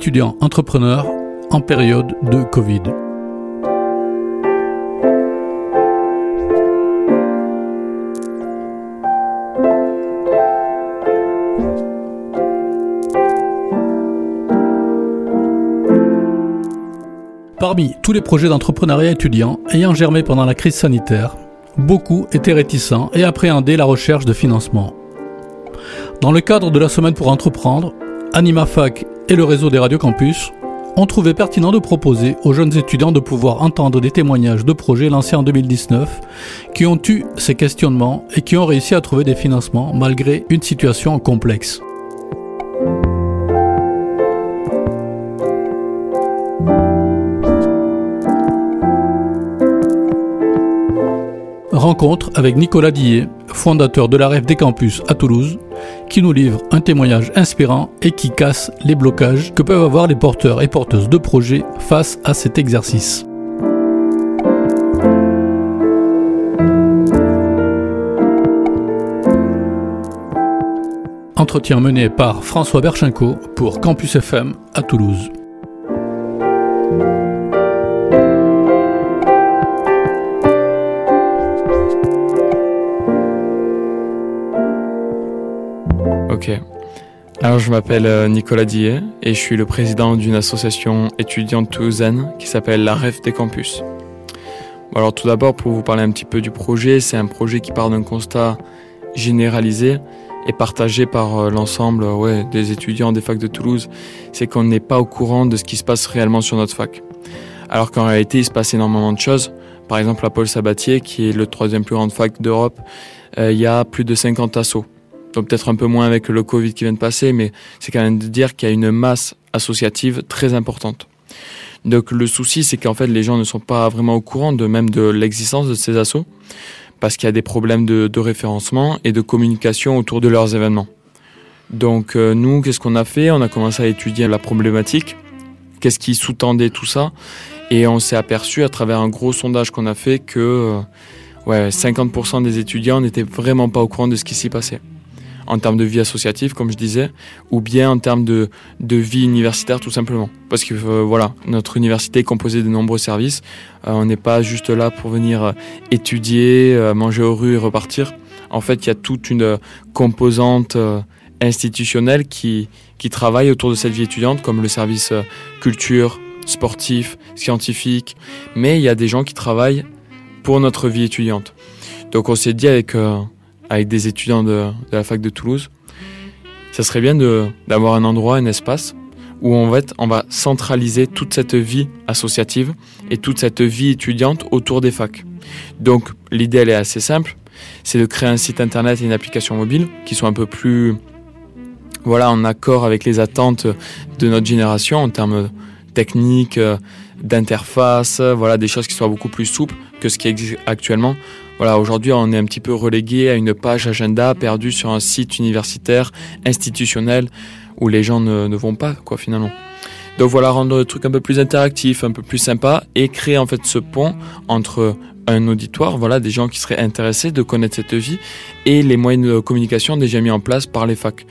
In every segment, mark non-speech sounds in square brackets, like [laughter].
Étudiant entrepreneur en période de Covid. Parmi tous les projets d'entrepreneuriat étudiant ayant germé pendant la crise sanitaire, beaucoup étaient réticents et appréhendaient la recherche de financement. Dans le cadre de la semaine pour entreprendre, AnimaFac et le réseau des radios campus ont trouvé pertinent de proposer aux jeunes étudiants de pouvoir entendre des témoignages de projets lancés en 2019 qui ont eu ces questionnements et qui ont réussi à trouver des financements malgré une situation complexe. Rencontre avec Nicolas Dillet, fondateur de la Rêve des Campus à Toulouse, qui nous livre un témoignage inspirant et qui casse les blocages que peuvent avoir les porteurs et porteuses de projets face à cet exercice. Entretien mené par François Berchenko pour Campus FM à Toulouse. Alors je m'appelle euh, Nicolas Dillet et je suis le président d'une association étudiante toulousaine qui s'appelle la Rêve des Campus. alors tout d'abord pour vous parler un petit peu du projet, c'est un projet qui part d'un constat généralisé et partagé par euh, l'ensemble ouais, des étudiants des facs de Toulouse, c'est qu'on n'est pas au courant de ce qui se passe réellement sur notre fac. Alors qu'en réalité il se passe énormément de choses. Par exemple à Paul Sabatier, qui est le troisième plus grand fac d'Europe, euh, il y a plus de 50 assos donc peut-être un peu moins avec le Covid qui vient de passer, mais c'est quand même de dire qu'il y a une masse associative très importante. Donc le souci, c'est qu'en fait les gens ne sont pas vraiment au courant de même de l'existence de ces assos, parce qu'il y a des problèmes de, référencement et de communication autour de leurs événements. Donc euh, nous, qu'est-ce qu'on a fait? On a commencé à étudier la problématique, qu'est-ce qui sous-tendait tout ça, et on s'est aperçu à travers un gros sondage qu'on a fait que euh, ouais, 50% des étudiants n'étaient vraiment pas au courant de ce qui s'y passait en termes de vie associative, comme je disais, ou bien en termes de, de vie universitaire tout simplement. Parce que euh, voilà, notre université est composée de nombreux services. Euh, on n'est pas juste là pour venir euh, étudier, manger aux rues et repartir. En fait, il y a toute une composante institutionnelle qui, qui travaille autour de cette vie étudiante, comme le service culture, sportif, scientifique. Mais il y a des gens qui travaillent pour notre vie étudiante. Donc on s'est dit avec avec des étudiants de, la fac de Toulouse, ça serait bien d'avoir un endroit, un espace où on va, on va centraliser toute cette vie associative et toute cette vie étudiante autour des facs. Donc l'idée elle est assez simple, c'est de créer un site internet et une application mobile qui sont un peu plus voilà en accord avec les attentes de notre génération en termes techniques, d'interface, voilà des choses qui soient beaucoup plus souples que ce qui existe actuellement. Voilà, aujourd'hui, on est un petit peu relégué à une page agenda perdue sur un site universitaire, institutionnel, où les gens ne, vont pas, quoi, finalement. Donc voilà, rendre le truc un peu plus interactif, un peu plus sympa, et créer en fait ce pont entre un auditoire, voilà, des gens qui seraient intéressés de connaître cette vie, et les moyens de communication déjà mis en place par les facs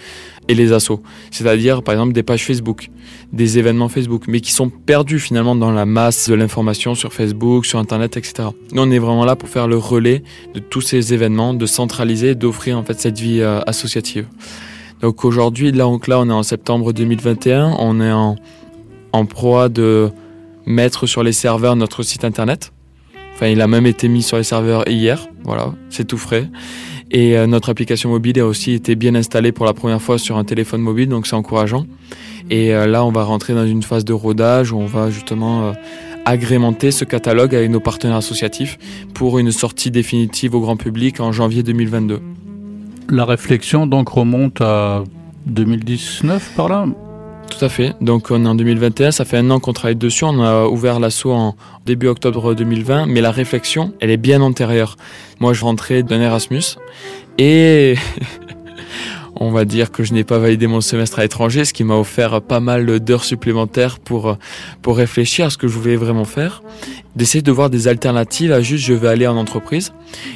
et les assos. C'est-à-dire, par exemple, des pages Facebook, des événements Facebook, mais qui sont perdus finalement dans la masse de l'information sur Facebook, sur Internet, etc. Nous, on est vraiment là pour faire le relais de tous ces événements, de centraliser, d'offrir en fait cette vie euh, associative. Donc aujourd'hui, là, donc là, on est en septembre 2021, on est en, en proie de mettre sur les serveurs notre site Internet. Enfin, il a même été mis sur les serveurs hier, voilà, c'est tout frais. Et euh, notre application mobile a aussi été bien installée pour la première fois sur un téléphone mobile, donc c'est encourageant. Et euh, là, on va rentrer dans une phase de rodage où on va justement euh, agrémenter ce catalogue avec nos partenaires associatifs pour une sortie définitive au grand public en janvier 2022. La réflexion donc remonte à 2019 par là? Tout à fait. Donc on est en 2021, ça fait un an qu'on travaille dessus. On a ouvert l'assaut en début octobre 2020, mais la réflexion, elle est bien antérieure. Moi, je rentrais d'un Erasmus et [laughs] on va dire que je n'ai pas validé mon semestre à l'étranger, ce qui m'a offert pas mal d'heures supplémentaires pour, pour réfléchir à ce que je voulais vraiment faire, d'essayer de voir des alternatives à juste je vais aller en entreprise.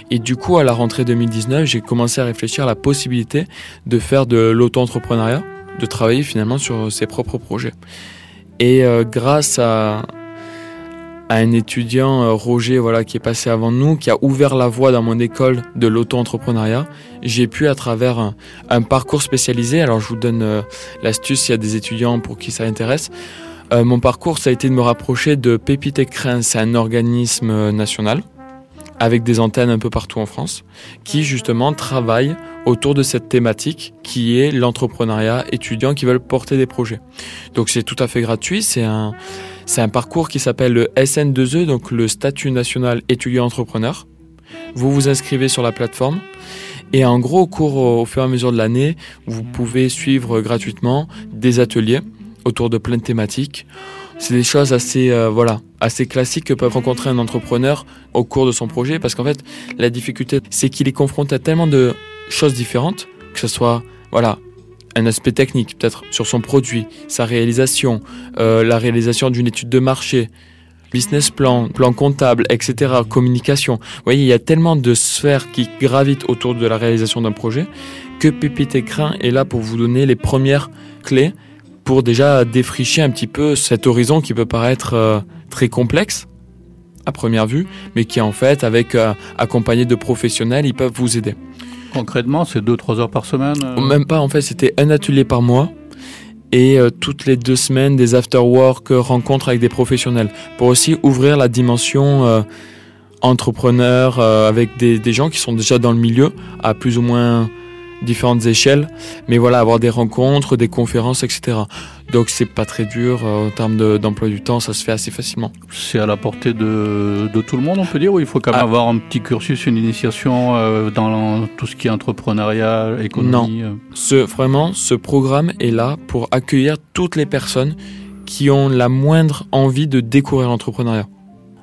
Et du coup, à la rentrée 2019, j'ai commencé à réfléchir à la possibilité de faire de l'auto-entrepreneuriat, de travailler finalement sur ses propres projets. Et euh, grâce à, à un étudiant, euh, Roger, voilà, qui est passé avant nous, qui a ouvert la voie dans mon école de l'auto-entrepreneuriat. J'ai pu, à travers un, parcours spécialisé, alors je vous donne euh, l'astuce s'il y a des étudiants pour qui ça intéresse. Euh, mon parcours, ça a été de me rapprocher de Pépite Écrin, c'est un organisme national avec des antennes un peu partout en France, qui justement travaille autour de cette thématique qui est l'entrepreneuriat étudiant qui veulent porter des projets. Donc c'est tout à fait gratuit, c'est un c'est un parcours qui s'appelle le SN2E, donc le statut national étudiant entrepreneur. Vous vous inscrivez sur la plateforme et en gros, au cours, au fur et à mesure de l'année, vous pouvez suivre gratuitement des ateliers autour de plein de thématiques. C'est des choses assez, euh, voilà, assez classiques que peut rencontrer un entrepreneur au cours de son projet parce qu'en fait, la difficulté, c'est qu'il est confronté à tellement de choses différentes, que ce soit, voilà, un aspect technique, peut-être sur son produit, sa réalisation, euh, la réalisation d'une étude de marché, business plan, plan comptable, etc., communication. Vous voyez, il y a tellement de sphères qui gravitent autour de la réalisation d'un projet que Pépite Écrin est là pour vous donner les premières clés pour déjà défricher un petit peu cet horizon qui peut paraître euh, très complexe à première vue, mais qui en fait, avec euh, accompagné de professionnels, ils peuvent vous aider. Concrètement, c'est 2-3 heures par semaine euh? Même pas, en fait, c'était un atelier par mois et euh, toutes les deux semaines des after-work rencontres avec des professionnels pour aussi ouvrir la dimension entrepreneur avec des, des, gens qui sont déjà dans le milieu à plus ou moins différentes échelles, mais voilà, avoir des rencontres, des conférences, etc. Donc c'est pas très dur euh, en termes d'emploi du temps, ça se fait assez facilement. C'est à la portée de, de, tout le monde, on peut dire, ou il faut quand même ah. avoir un petit cursus, une initiation euh, dans tout ce qui est entrepreneuriat, économie Non, euh. ce, vraiment, ce programme est là pour accueillir toutes les personnes qui ont la moindre envie de découvrir l'entrepreneuriat.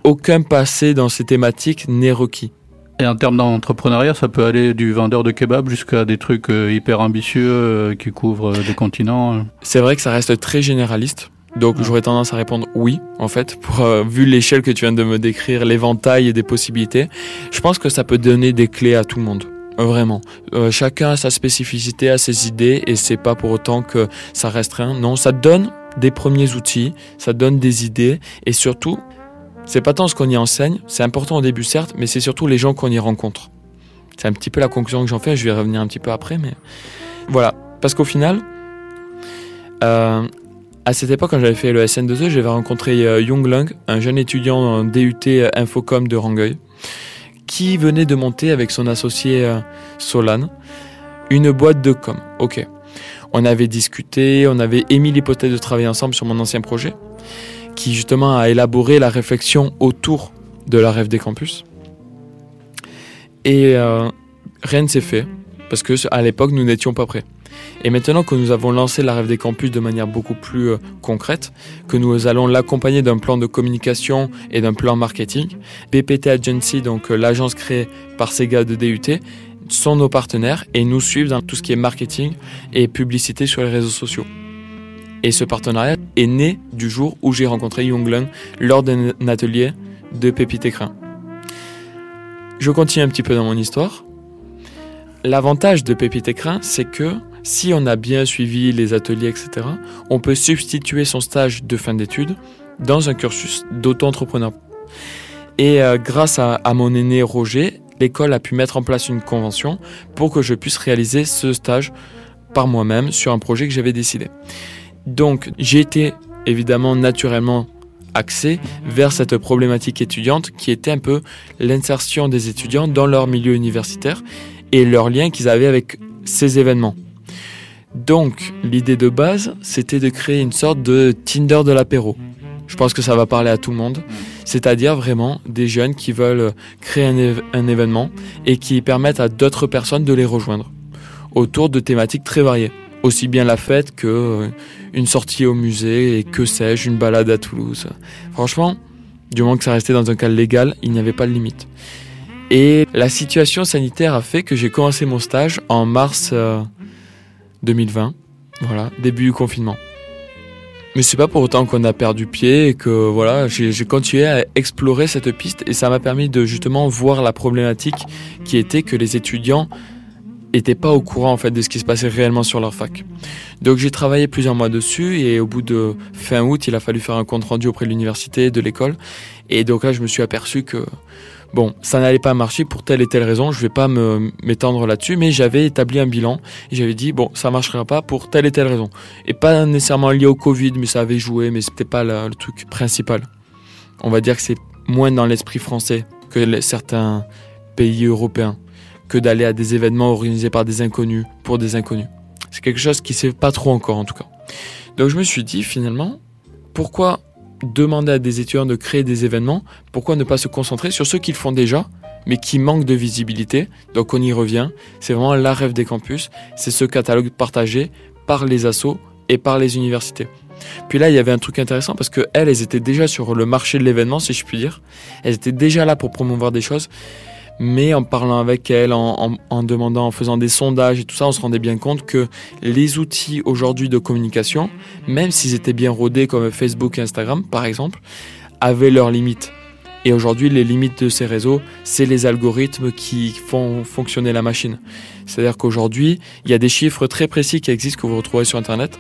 Aucun passé dans ces thématiques n'est requis. Et en termes d'entrepreneuriat, ça peut aller du vendeur de kebab jusqu'à des trucs euh, hyper ambitieux euh, qui couvrent euh, des continents. C'est vrai que ça reste très généraliste. Donc j'aurais tendance à répondre oui, en fait, pour vu l'échelle que tu viens de me décrire, l'éventail des possibilités. Je pense que ça peut donner des clés à tout le monde. Vraiment. chacun a sa spécificité, a ses idées, et c'est pas pour autant que ça restreint. Non, ça donne des premiers outils, ça donne des idées, et surtout, c'est pas tant ce qu'on y enseigne, c'est important au début certes, mais c'est surtout les gens qu'on y rencontre. C'est un petit peu la conclusion que j'en fais, je vais revenir un petit peu après, mais voilà. Parce qu'au final, euh, à cette époque, quand j'avais fait le SN2E, j'avais rencontré euh, Lung, un jeune étudiant en DUT euh, Infocom de Rangueil, qui venait de monter avec son associé Solan une boîte de com. Ok. On avait discuté, on avait émis l'hypothèse de travailler ensemble sur mon ancien projet qui justement a élaboré la réflexion autour de la rêve des campus. Et euh, rien ne s'est fait, parce que à l'époque nous n'étions pas prêts. Et maintenant que nous avons lancé la rêve des campus de manière beaucoup plus euh, concrète, que nous allons l'accompagner d'un plan de communication et d'un plan marketing, BPT Agency, donc euh, l'agence créée par ces gars de DUT, sont nos partenaires et nous suivent dans tout ce qui est marketing et publicité sur les réseaux sociaux. Et ce partenariat est né du jour où j'ai rencontré Young lors d'un atelier de Pépite Écrin. Je continue un petit peu dans mon histoire. L'avantage de Pépite Écrin, c'est que si on a bien suivi les ateliers, etc., on peut substituer son stage de fin d'études dans un cursus d'auto-entrepreneur. Et euh, grâce à mon aîné Roger, l'école a pu mettre en place une convention pour que je puisse réaliser ce stage par moi-même sur un projet que j'avais décidé. Donc j'ai été évidemment naturellement axé vers cette problématique étudiante qui était un peu l'insertion des étudiants dans leur milieu universitaire et leur lien qu'ils avaient avec ces événements. Donc l'idée de base, c'était de créer une sorte de Tinder de l'apéro. Je pense que ça va parler à tout le monde. C'est-à-dire vraiment des jeunes qui veulent créer un, événement et qui permettent à d'autres personnes de les rejoindre autour de thématiques très variées. Aussi bien la fête que euh, une sortie au musée et que sais-je, une balade à Toulouse. Franchement, du moment que ça restait dans un cadre légal, il n'y avait pas de limite. Et la situation sanitaire a fait que j'ai commencé mon stage en mars euh, 2020. Voilà, début du confinement. Mais c'est pas pour autant qu'on a perdu pied et que voilà, j'ai continué à explorer cette piste et ça m'a permis de justement voir la problématique qui était que les étudiants étaient pas au courant en fait de ce qui se passait réellement sur leur fac. Donc j'ai travaillé plusieurs mois dessus et au bout de fin août, il a fallu faire un compte rendu auprès de l'université, de l'école et donc là je me suis aperçu que bon, ça n'allait pas marcher pour telle et telle raison, je vais pas m'étendre là-dessus, mais j'avais établi un bilan j'avais dit bon, ça marchera pas pour telle et telle raison et pas nécessairement lié au Covid, mais ça avait joué, mais c'était pas le truc principal. On va dire que c'est moins dans l'esprit français que certains pays européens que d'aller à des événements organisés par des inconnus pour des inconnus. C'est quelque chose qui se fait pas trop encore en tout cas. Donc je me suis dit finalement, pourquoi demander à des étudiants de créer des événements? Pourquoi ne pas se concentrer sur ceux qui le font déjà mais qui manquent de visibilité? Donc on y revient, c'est vraiment la rêve des campus, c'est ce catalogue partagé par les assos et par les universités. Puis là, il y avait un truc intéressant parce que elles, elles étaient déjà sur le marché de l'événement, si je puis dire. Elles étaient déjà là pour promouvoir des choses. Mais en parlant avec en- en demandant, en faisant des sondages et tout ça, on se rendait bien compte que les outils aujourd'hui de communication, même s'ils étaient bien rodés comme Facebook et Instagram par exemple, avaient leurs limites. Et aujourd'hui, les limites de ces réseaux, c'est les algorithmes qui font fonctionner la machine. C'est-à-dire qu'aujourd'hui, il y a des chiffres très précis qui existent que vous retrouvez sur Internet,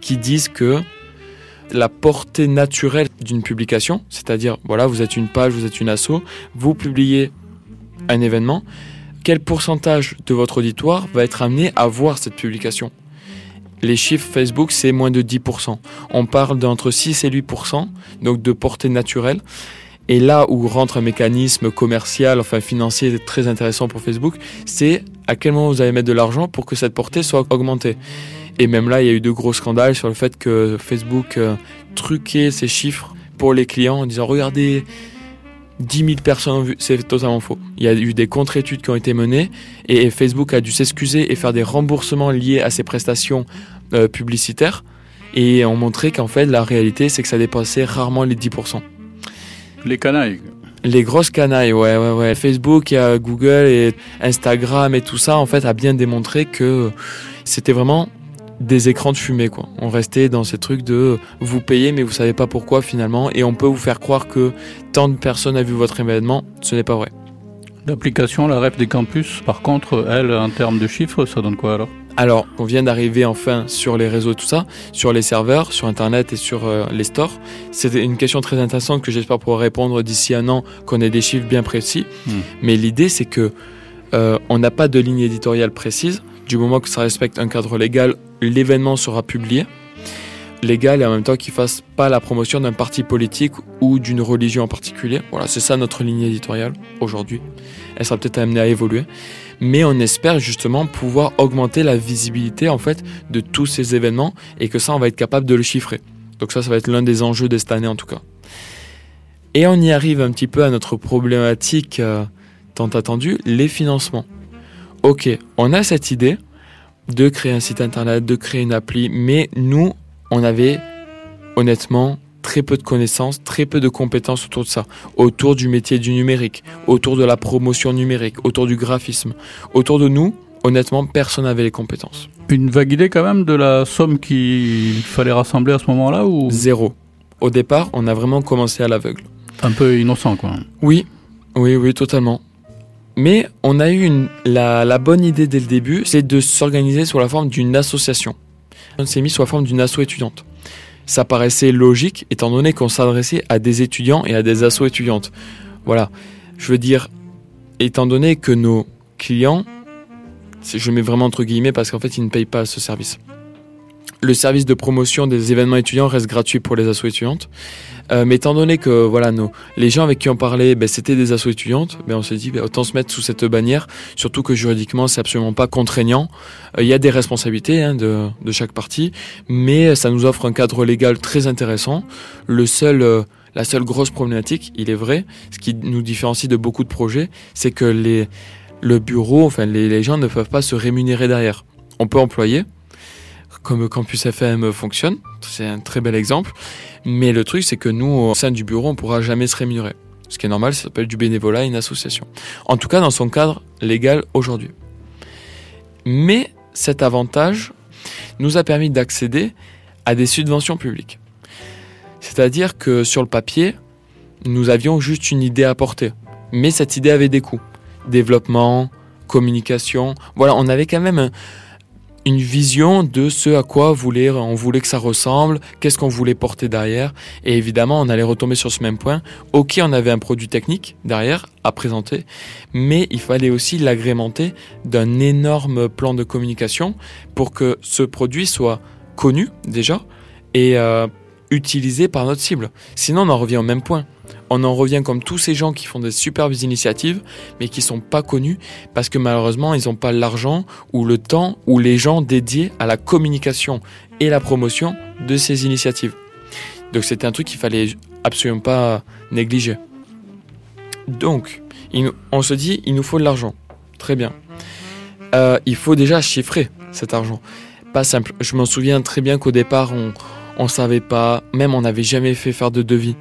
qui disent que la portée naturelle d'une publication, c'est-à-dire, voilà, vous êtes une page, vous êtes une asso, vous publiez un événement, quel pourcentage de votre auditoire va être amené à voir cette publication? Les chiffres Facebook, c'est moins de 10%. On parle d'entre 6 et 8%, donc de portée naturelle. Et là où rentre un mécanisme commercial, enfin financier très intéressant pour Facebook, c'est à quel moment vous allez mettre de l'argent pour que cette portée soit augmentée. Et même là, il y a eu de gros scandales sur le fait que Facebook euh, truquait ses chiffres pour les clients en disant regardez, 10 000 personnes ont vu. C'est totalement faux. Il y a eu des contre-études qui ont été menées et Facebook a dû s'excuser et faire des remboursements liés à ses prestations euh, publicitaires et ont montré qu'en fait, la réalité, c'est que ça dépassait rarement les 10%. Les canailles. Les grosses canailles, ouais, ouais, ouais. Facebook, et, Google et Instagram et tout ça, en fait, a bien démontré que c'était vraiment des écrans de fumée, quoi. On restait dans ces trucs de vous payez, mais vous savez pas pourquoi finalement, et on peut vous faire croire que tant de personnes a vu votre événement. Ce n'est pas vrai. L'application, la rep des campus, par contre, elle, en termes de chiffres, ça donne quoi alors? Alors, on vient d'arriver enfin sur les réseaux, tout ça, sur les serveurs, sur Internet et sur euh, les stores. C'est une question très intéressante que j'espère pouvoir répondre d'ici un an, qu'on ait des chiffres bien précis. Hmm. Mais l'idée, c'est que euh, on n'a pas de ligne éditoriale précise. Du moment que ça respecte un cadre légal, l'événement sera publié. Légal et en même temps qu'il fasse pas la promotion d'un parti politique ou d'une religion en particulier. Voilà, c'est ça notre ligne éditoriale aujourd'hui. Elle sera peut-être amenée à évoluer mais on espère justement pouvoir augmenter la visibilité en fait de tous ces événements et que ça on va être capable de le chiffrer. Donc ça ça va être l'un des enjeux de cette année en tout cas. Et on y arrive un petit peu à notre problématique euh, tant attendue, les financements. Ok, on a cette idée de créer un site internet, de créer une appli, mais nous on avait honnêtement très peu de connaissances, très peu de compétences autour de ça, autour du métier du numérique, autour de la promotion numérique, autour du graphisme. Autour de nous, honnêtement, personne n'avait les compétences. Une vague idée quand même de la somme qu'il fallait rassembler à ce moment-là ou? Zéro. Au départ, on a vraiment commencé à l'aveugle. un peu innocent quoi Oui, oui, oui, totalement. Mais on a eu une, la, bonne idée dès le début, c'est de s'organiser sous la forme d'une association. On s'est mis sous la forme d'une asso étudiante. Ça paraissait logique étant donné qu'on s'adressait à des étudiants et à des assos étudiantes. Voilà. Je veux dire, étant donné que nos clients, je mets vraiment entre guillemets parce qu'en fait ils ne payent pas ce service. Le service de promotion des événements étudiants reste gratuit pour les assos étudiantes. Euh, mais étant donné que voilà, nos, les gens avec qui on parlait, ben, c'était des assos étudiantes, ben, on s'est dit ben, autant se mettre sous cette bannière, surtout que juridiquement c'est absolument pas contraignant. Euh, il y a des responsabilités hein, de, de, chaque partie, mais ça nous offre un cadre légal très intéressant. Le seul, euh, la seule grosse problématique, il est vrai, ce qui nous différencie de beaucoup de projets, c'est que les, le bureau, enfin les, les gens ne peuvent pas se rémunérer derrière. On peut employer, comme Campus FM fonctionne. C'est un très bel exemple. Mais le truc, c'est que nous, au sein du bureau, on ne pourra jamais se rémunérer. Ce qui est normal, ça s'appelle du bénévolat, une association. En tout cas, dans son cadre légal aujourd'hui. Mais cet avantage nous a permis d'accéder à des subventions publiques. C'est-à-dire que sur le papier, nous avions juste une idée à porter. Mais cette idée avait des coûts. Développement, communication. Voilà, on avait quand même une vision de ce à quoi voulait, on voulait que ça ressemble, qu'est-ce qu'on voulait porter derrière. Et évidemment, on allait retomber sur ce même point. Ok, on avait un produit technique derrière à présenter, mais il fallait aussi l'agrémenter d'un énorme plan de communication pour que ce produit soit connu déjà et euh, utilisé par notre cible. Sinon, on en revient au même point on en revient comme tous ces gens qui font des superbes initiatives, mais qui sont pas connus parce que malheureusement, ils n'ont pas l'argent ou le temps ou les gens dédiés à la communication et la promotion de ces initiatives. Donc c'était un truc qu'il fallait absolument pas négliger. Donc, on se dit, il nous faut de l'argent. Très bien. Euh, il faut déjà chiffrer cet argent. Pas simple. Je m'en souviens très bien qu'au départ, on ne savait pas, même on n'avait jamais fait faire de devis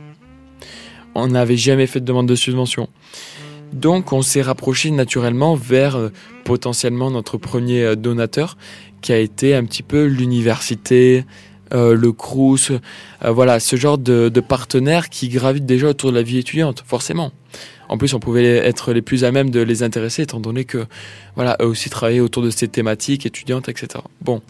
on n'avait jamais fait de demande de subvention. Donc on s'est rapproché naturellement vers euh, potentiellement notre premier euh, donateur qui a été un petit peu l'université, euh, le Crous, voilà, ce genre de, partenaires qui gravitent déjà autour de la vie étudiante, forcément. En plus, on pouvait être les plus à même de les intéresser, étant donné que, voilà, aussi travaillaient autour de ces thématiques étudiantes, etc. Bon.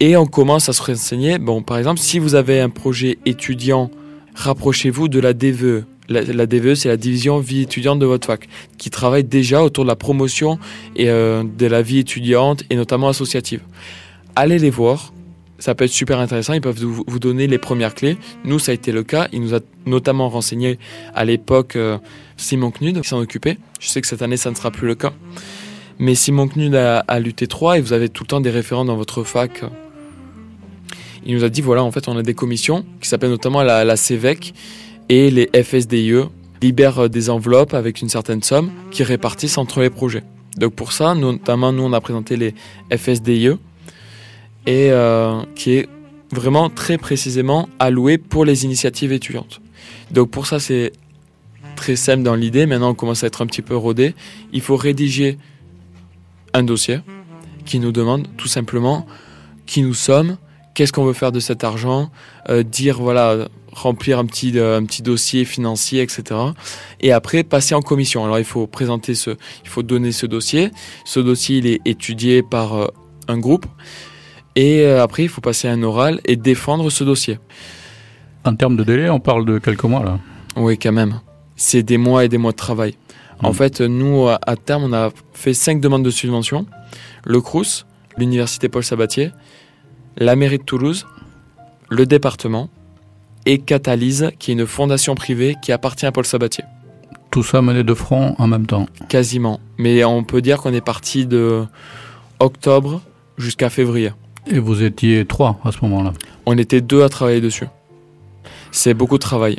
Et on commence à se renseigner. Bon, par exemple, si vous avez un projet étudiant rapprochez-vous de la DVE. La, DVE, c'est la division vie étudiante de votre fac, qui travaille déjà autour de la promotion et euh, de la vie étudiante et notamment associative. Allez les voir, ça peut être super intéressant, ils peuvent vous, donner les premières clés. Nous, ça a été le cas, il nous a notamment renseigné à l'époque euh, Simon Knud qui s'en occupait. Je sais que cette année, ça ne sera plus le cas. Mais Simon Knud a, a l'UT3 et vous avez tout le temps des référents dans votre fac il nous a dit voilà, en fait, on a des commissions qui s'appellent notamment la, la CEVEC et les FSDIE libèrent euh, des enveloppes avec une certaine somme qui répartissent entre les projets. Donc pour ça, notamment, nous, on a présenté les FSDIE et euh, qui est vraiment très précisément alloué pour les initiatives étudiantes. Donc pour ça, c'est très simple dans l'idée. Maintenant, on commence à être un petit peu rodé. Il faut rédiger un dossier qui nous demande tout simplement qui nous sommes, qu'est-ce qu'on veut faire de cet argent, euh, dire voilà, remplir un petit euh, un petit dossier financier, etc. Et après passer en commission. Alors il faut présenter ce, il faut donner ce dossier. Ce dossier il est étudié par euh, un groupe. Et après il faut passer un oral et défendre ce dossier. En termes de délai, on parle de quelques mois là. Oui, quand même. C'est des mois et des mois de travail. En hmm. fait, nous, à terme, on a fait cinq demandes de subvention. Le CRUS, l'Université Paul Sabatier, la mairie de Toulouse, le département et Catalyse, qui est une fondation privée qui appartient à Paul Sabatier. Tout ça mené de front en même temps Quasiment. Mais on peut dire qu'on est parti de octobre jusqu'à février. Et vous étiez trois à ce moment-là On était deux à travailler dessus. C'est beaucoup de travail.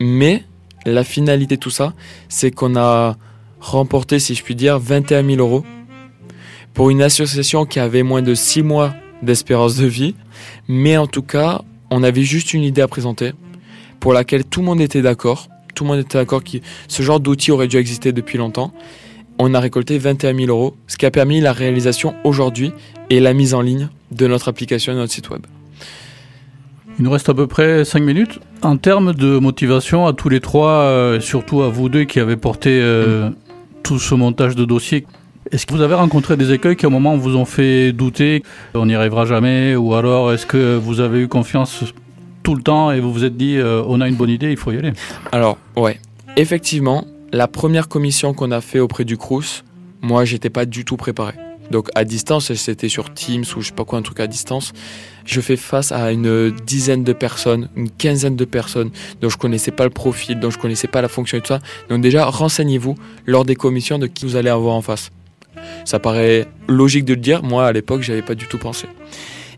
Mais la finalité de tout ça, c'est qu'on a remporté, si je puis dire, 21 000 euros pour une association qui avait moins de six mois d'espérance de vie. Mais en tout cas, on avait juste une idée à présenter pour laquelle tout le monde était d'accord. Tout le monde était d'accord que ce genre d'outil aurait dû exister depuis longtemps. On a récolté 21 000 euros, ce qui a permis la réalisation aujourd'hui et la mise en ligne de notre application et notre site web. Il nous reste à peu près 5 minutes. En termes de motivation à tous les trois, euh, surtout à vous deux qui avez porté euh, tout ce montage de dossier, est-ce que vous avez rencontré des écueils qui, au moment, vous ont fait douter On n'y arrivera jamais Ou alors, est-ce que vous avez eu confiance tout le temps et vous vous êtes dit, euh, on a une bonne idée, il faut y aller? Alors, ouais. Effectivement, la première commission qu'on a fait auprès du Crous, moi, j'étais pas du tout préparé. Donc à distance, c'était sur Teams ou je sais pas quoi, un truc à distance. Je fais face à une dizaine de personnes, une quinzaine de personnes dont je connaissais pas le profil, dont je connaissais pas la fonction et tout ça. Donc déjà, renseignez-vous lors des commissions de qui vous allez avoir en face. Ça paraît logique de le dire. Moi, à l'époque, j'avais pas du tout pensé.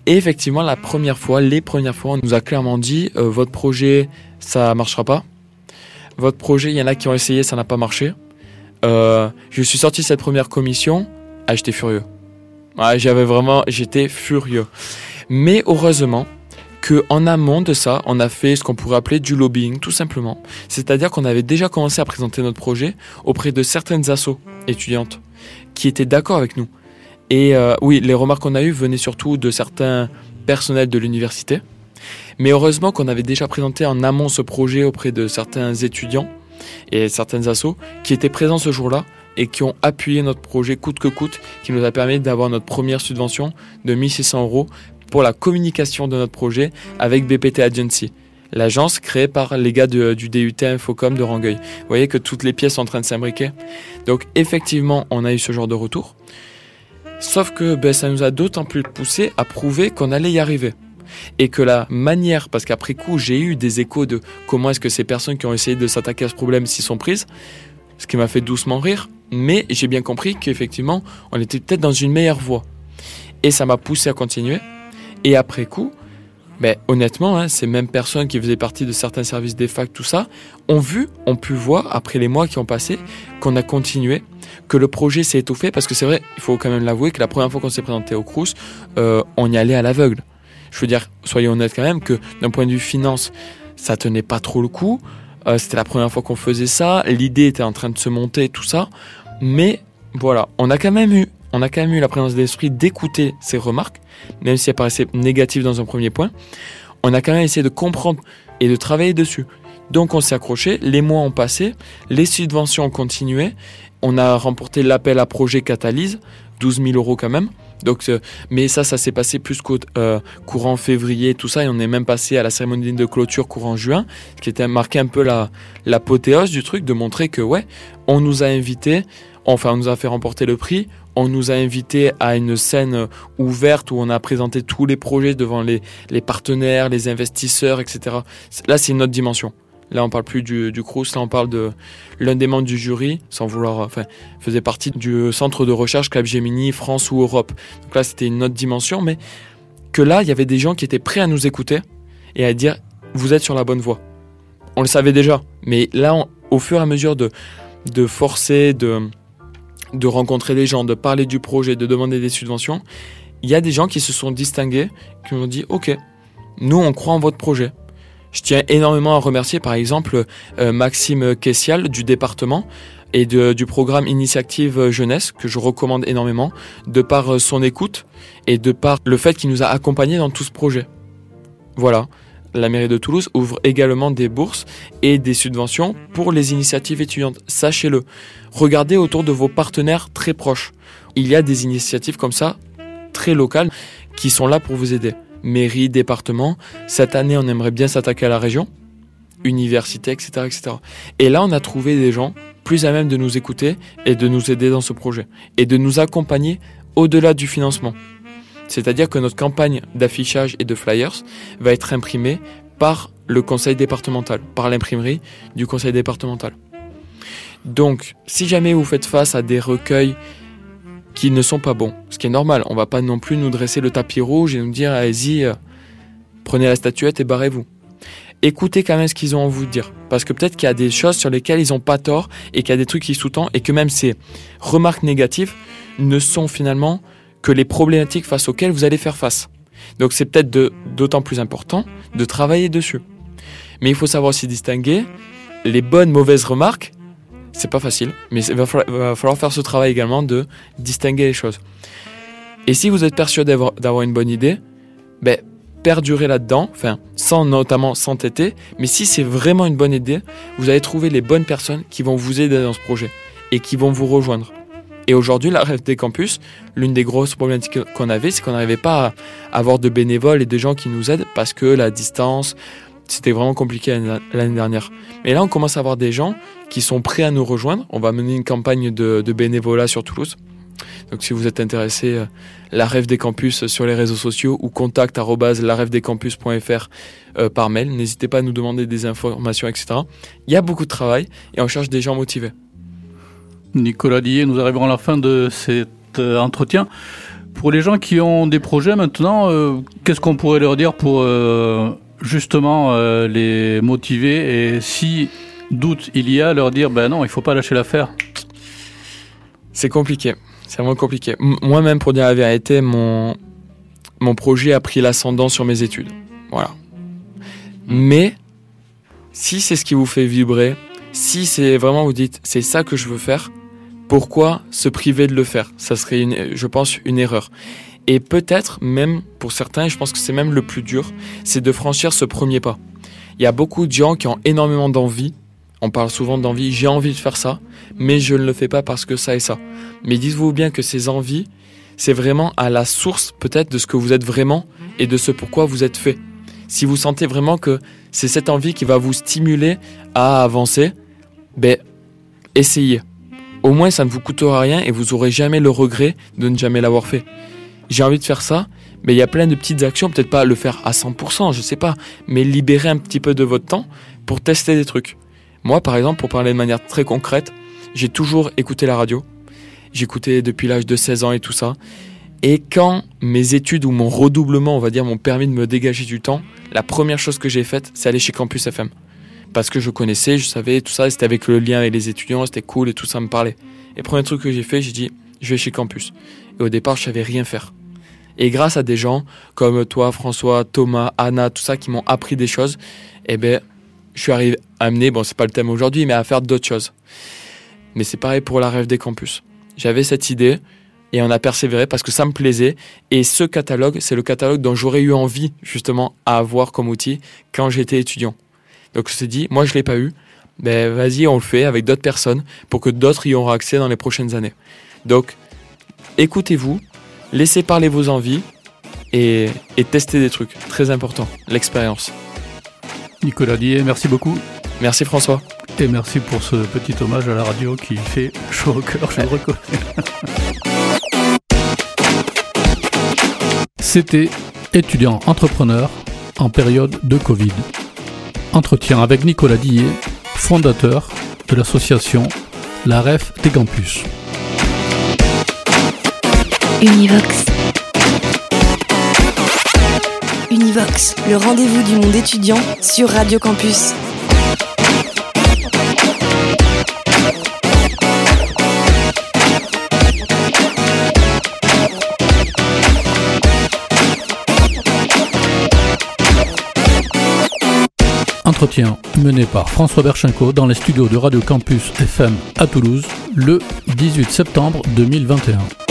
Et effectivement, la première fois, les premières fois, on nous a clairement dit euh, votre projet, ça marchera pas. Votre projet, il y en a qui ont essayé, ça n'a pas marché. Euh, je suis sorti de cette première commission, ah, j'étais furieux. j'avais vraiment, j'étais furieux. Mais heureusement que en amont de ça, on a fait ce qu'on pourrait appeler du lobbying, tout simplement. C'est-à-dire qu'on avait déjà commencé à présenter notre projet auprès de certaines assos étudiantes qui étaient d'accord avec nous. Et euh, oui, les remarques qu'on a eues venaient surtout de certains personnels de l'université. Mais heureusement qu'on avait déjà présenté en amont ce projet auprès de certains étudiants et certaines assos qui étaient présents ce jour-là et qui ont appuyé notre projet coûte que coûte, qui nous a permis d'avoir notre première subvention de 1600 euros pour la communication de notre projet avec BPT Agency, l'agence créée par les gars du DUT Infocom de Rangueil. Vous voyez que toutes les pièces sont en train de s'imbriquer. Donc effectivement, on a eu ce genre de retour. Sauf que ben, ça nous a d'autant plus poussé à prouver qu'on allait y arriver. Et que la manière, parce qu'après coup, j'ai eu des échos de comment est-ce que ces personnes qui ont essayé de s'attaquer à ce problème s'y sont prises, ce qui m'a fait doucement rire, mais j'ai bien compris qu'effectivement, on était peut-être dans une meilleure voie. Et ça m'a poussé à continuer. Et après coup, ben, honnêtement, hein, ces mêmes personnes qui faisaient partie de certains services des facs, tout ça, ont vu, ont pu voir, après les mois qui ont passé, qu'on a continué, que le projet s'est étoffé, parce que c'est vrai, il faut quand même l'avouer, que la première fois qu'on s'est présenté au Crous, euh, on y allait à l'aveugle. Je veux dire, soyons honnêtes quand même, que d'un point de vue finance, ça tenait pas trop le coup. Euh, c'était la première fois qu'on faisait ça, l'idée était en train de se monter, tout ça. Mais voilà, on a quand même eu, on a quand même eu la présence d'esprit d'écouter ces remarques, même si elles paraissaient négatives dans un premier point. On a quand même essayé de comprendre et de travailler dessus. Donc on s'est accroché, les mois ont passé, les subventions ont continué, on a remporté l'appel à projet Catalyse, 12 000 euros quand même. Donc, euh, mais ça, ça s'est passé plus qu'au euh, courant février, tout ça, et on est même passé à la cérémonie de clôture courant juin, ce qui était marqué un peu la l'apothéose du truc, de montrer que ouais, on nous a invités, enfin on nous a fait remporter le prix, on nous a invités à une scène ouverte où on a présenté tous les projets devant les, partenaires, les investisseurs, etc. Là, c'est une autre dimension. Là, on parle plus du, du Crous, là, on parle de l'un des membres du jury, sans vouloir, enfin, faisait partie du centre de recherche Gemini France ou Europe. Donc là, c'était une autre dimension, mais que là, il y avait des gens qui étaient prêts à nous écouter et à dire, vous êtes sur la bonne voie. On le savait déjà, mais là, au fur et à mesure de, de forcer, de, de rencontrer les gens, de parler du projet, de demander des subventions, il y a des gens qui se sont distingués, qui ont dit, OK, nous, on croit en votre projet je tiens énormément à remercier par exemple euh, Maxime Kessial du département et du programme Initiative Jeunesse que je recommande énormément de par euh, son écoute et de par le fait qu'il nous a accompagnés dans tout ce projet. Voilà. La mairie de Toulouse ouvre également des bourses et des subventions pour les initiatives étudiantes. Sachez-le. Regardez autour de vos partenaires très proches. Il y a des initiatives comme ça, très locales, qui sont là pour vous aider mairie, département. Cette année, on aimerait bien s'attaquer à la région, université, etc., etc. Et là, on a trouvé des gens plus à même de nous écouter et de nous aider dans ce projet et de nous accompagner au-delà du financement. C'est-à-dire que notre campagne d'affichage et de flyers va être imprimée par le conseil départemental, par l'imprimerie du conseil départemental. Donc, si jamais vous faites face à des recueils qui ne sont pas bons. Ce qui est normal. On va pas non plus nous dresser le tapis rouge et nous dire allez-y, euh, prenez la statuette et barrez-vous. Écoutez quand même ce qu'ils ont à vous dire. Parce que peut-être qu'il y a des choses sur lesquelles ils n'ont pas tort et qu'il y a des trucs qui sous-tendent et que même ces remarques négatives ne sont finalement que les problématiques face auxquelles vous allez faire face. Donc c'est peut-être d'autant plus important de travailler dessus. Mais il faut savoir aussi distinguer les bonnes, mauvaises remarques c'est pas facile, mais il va falloir, faire ce travail également de distinguer les choses. Et si vous êtes persuadé d'avoir une bonne idée, ben, perdurez là-dedans, enfin, sans notamment s'entêter, mais si c'est vraiment une bonne idée, vous allez trouver les bonnes personnes qui vont vous aider dans ce projet et qui vont vous rejoindre. Et aujourd'hui, la rêve des campus, l'une des grosses problématiques qu'on avait, c'est qu'on n'arrivait pas à avoir de bénévoles et de gens qui nous aident parce que la distance, c'était vraiment compliqué l'année dernière. Mais là, on commence à avoir des gens qui sont prêts à nous rejoindre. On va mener une campagne de, bénévolat sur Toulouse Donc si vous êtes intéressé, euh, la rêve des campus sur les réseaux sociaux ou contact larèvedescampus.fr euh, par mail. N'hésitez pas à nous demander des informations, etc. Il y a beaucoup de travail et on cherche des gens motivés. Nicolas Dillet, nous arrivons à la fin de cet euh, entretien. Pour les gens qui ont des projets maintenant, euh, qu'est-ce qu'on pourrait leur dire pour euh, justement les motiver et si doute il y a, leur dire ben non, il faut pas lâcher l'affaire? C'est compliqué. C'est vraiment compliqué. Moi-même, pour dire la vérité, mon, mon projet a pris l'ascendant sur mes études. Voilà. Mais, si c'est ce qui vous fait vibrer, si c'est vraiment vous dites, c'est ça que je veux faire, pourquoi se priver de le faire? Ça serait, une, je pense, une erreur. Et peut-être, même pour certains, et je pense que c'est même le plus dur, c'est de franchir ce premier pas. Il y a beaucoup de gens qui ont énormément d'envie. On parle souvent d'envie, j'ai envie de faire ça, mais je ne le fais pas parce que ça et ça. Mais dites-vous bien que ces envies, c'est vraiment à la source peut-être de ce que vous êtes vraiment et de ce pourquoi vous êtes fait. Si vous sentez vraiment que c'est cette envie qui va vous stimuler à avancer, ben essayez. Au moins ça ne vous coûtera rien et vous aurez jamais le regret de ne jamais l'avoir fait. J'ai envie de faire ça, mais il y a plein de petites actions, peut-être pas le faire à 100%, je sais pas, mais libérer un petit peu de votre temps pour tester des trucs. Moi, par exemple, pour parler de manière très concrète, j'ai toujours écouté la radio. J'écoutais depuis l'âge de 16 ans et tout ça. Et quand mes études ou mon redoublement, on va dire, m'ont permis de me dégager du temps, la première chose que j'ai faite, c'est aller chez Campus FM. Parce que je connaissais, je savais tout ça, c'était avec le lien avec les étudiants, c'était cool et tout ça me parlait. Et premier truc que j'ai fait, j'ai dit, je vais chez Campus. Et au départ, je savais rien faire. Et grâce à des gens comme toi, François, Thomas, Anna, tout ça qui m'ont appris des choses, eh ben, je suis arrivé à amener, bon, c'est pas le thème aujourd'hui, mais à faire d'autres choses. Mais c'est pareil pour la rêve des campus. J'avais cette idée et on a persévéré parce que ça me plaisait. Et ce catalogue, c'est le catalogue dont j'aurais eu envie justement à avoir comme outil quand j'étais étudiant. Donc je me suis dit, moi je l'ai pas eu, ben vas-y, on le fait avec d'autres personnes pour que d'autres y auront accès dans les prochaines années. Donc écoutez-vous, laissez parler vos envies et, et testez des trucs. Très important, l'expérience. Nicolas Dillet, merci beaucoup. Merci François. Et merci pour ce petit hommage à la radio qui fait chaud au cœur, je le reconnais. C'était étudiant entrepreneur en période de Covid. Entretien avec Nicolas Dillet, fondateur de l'association La REF des Campus. Univox. Univox, le rendez-vous du monde étudiant sur Radio Campus. Mené par François Berchenko dans les studios de Radio Campus FM à Toulouse le 18 septembre 2021.